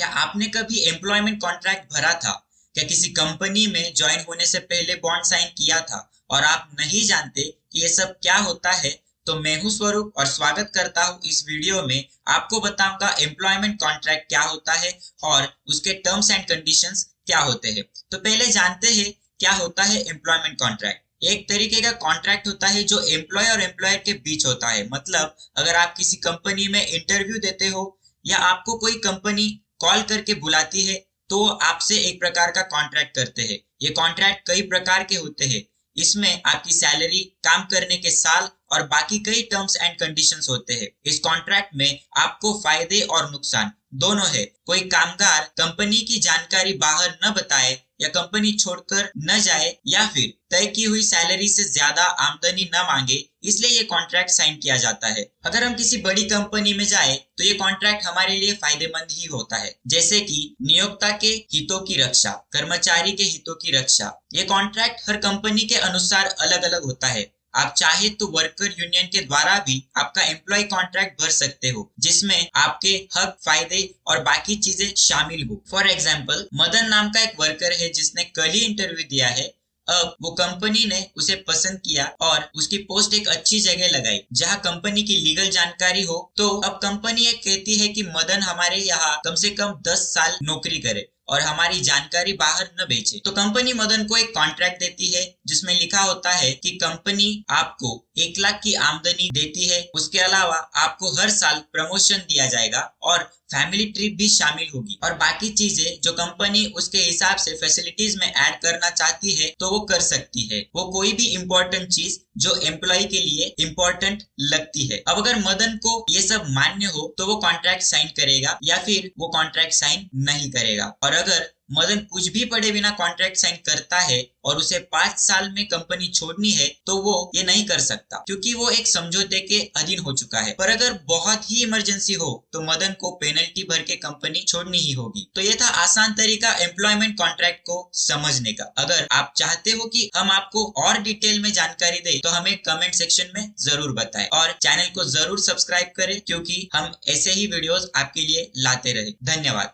क्या आपने कभी एम्प्लॉयमेंट कॉन्ट्रैक्ट भरा था? क्या किसी कंपनी में ज्वाइन होने से पहले बॉन्ड साइन किया था? और आप नहीं जानते कि ये सब क्या होता है तो मैं हूँ स्वरूप और स्वागत करता हूँ इस वीडियो में। आपको बताऊँगा एम्प्लॉयमेंट कॉन्ट्रैक्ट क्या होता है और उसके टर्म्स एंड कंडीशंस क्या होते हैं। तो पहले जानते हैं क्या होता है एम्प्लॉयमेंट कॉन्ट्रैक्ट एक तरीके का कॉन्ट्रैक्ट होता है जो एम्प्लॉय और एम्प्लॉयर के बीच होता है। मतलब अगर आप किसी कंपनी में इंटरव्यू देते हो या आपको कोई कंपनी कॉल करके बुलाती है तो आपसे एक प्रकार का कॉन्ट्रैक्ट करते हैं। ये कॉन्ट्रैक्ट कई प्रकार के होते हैं। इसमें आपकी सैलरी काम करने के साल और बाकी कई टर्म्स एंड कंडीशंस होते हैं। इस कॉन्ट्रैक्ट में आपको फ़ायदे और नुकसान दोनों है। कोई कामगार कंपनी की जानकारी बाहर न बताए या कंपनी छोड़कर न जाए या फिर तय की हुई सैलरी से ज़्यादा आमदनी न मांगे, इसलिए ये कॉन्ट्रैक्ट साइन किया जाता है। अगर हम किसी बड़ी कंपनी में जाए तो ये कॉन्ट्रैक्ट हमारे लिए फ़ायदेमंद ही होता है। जैसे कि नियोक्ता के हितों की रक्षा, कर्मचारी के हितों की रक्षा। ये कॉन्ट्रैक्ट हर कंपनी के अनुसार अलग अलग होता है। आप चाहे तो वर्कर यूनियन के द्वारा भी आपका एम्प्लॉय कॉन्ट्रैक्ट भर सकते हो, जिसमें आपके हक, फ़ायदे और बाकी चीज़ें शामिल हो। फॉर एग्ज़ाम्पल मदन नाम का एक वर्कर है जिसने कल ही इंटरव्यू दिया है। अब वो कंपनी ने उसे पसंद किया और उसकी पोस्ट एक अच्छी जगह लगाई, जहाँ कंपनी की लीगल जानकारी हो। तो अब कंपनी ये कहती है कि मदन हमारे यहाँ कम से कम दस साल नौकरी करे। और हमारी जानकारी बाहर न बेचे तो कंपनी मदन को एक कॉन्ट्रैक्ट देती है, जिसमें लिखा होता है कि कंपनी आपको एक लाख की आमदनी देती है। उसके अलावा आपको हर साल प्रमोशन दिया जाएगा और फैमिली ट्रिप भी शामिल होगी। और बाकी चीज़ें जो कंपनी उसके हिसाब से फैसिलिटीज़ में ऐड करना चाहती है तो वो कर सकती है। वो कोई भी इम्पोर्टेंट चीज़ जो एम्प्लॉय के लिए इम्पोर्टेंट लगती है। अब अगर मदन को ये सब मान्य हो तो वो कॉन्ट्रैक्ट साइन करेगा या फिर वो कॉन्ट्रैक्ट साइन नहीं करेगा। और अगर मदन कुछ भी पढ़े बिना कॉन्ट्रैक्ट साइन करता है और उसे पाँच साल में कंपनी छोड़नी है तो वो ये नहीं कर सकता। क्योंकि वो एक समझौते के अधीन हो चुका है। पर अगर बहुत ही इमरजेंसी हो तो मदन को पेनल्टी भर के कंपनी छोड़नी ही होगी। तो ये था आसान तरीका एम्प्लॉयमेंट कॉन्ट्रैक्ट को समझने का। अगर आप चाहते हो कि हम आपको और डिटेल में जानकारी दे तो हमें कमेंट सेक्शन में ज़रूर बताएँ। और चैनल को ज़रूर सब्सक्राइब करें, क्योंकि हम ऐसे ही वीडियोस आपके लिए लाते रहे। धन्यवाद।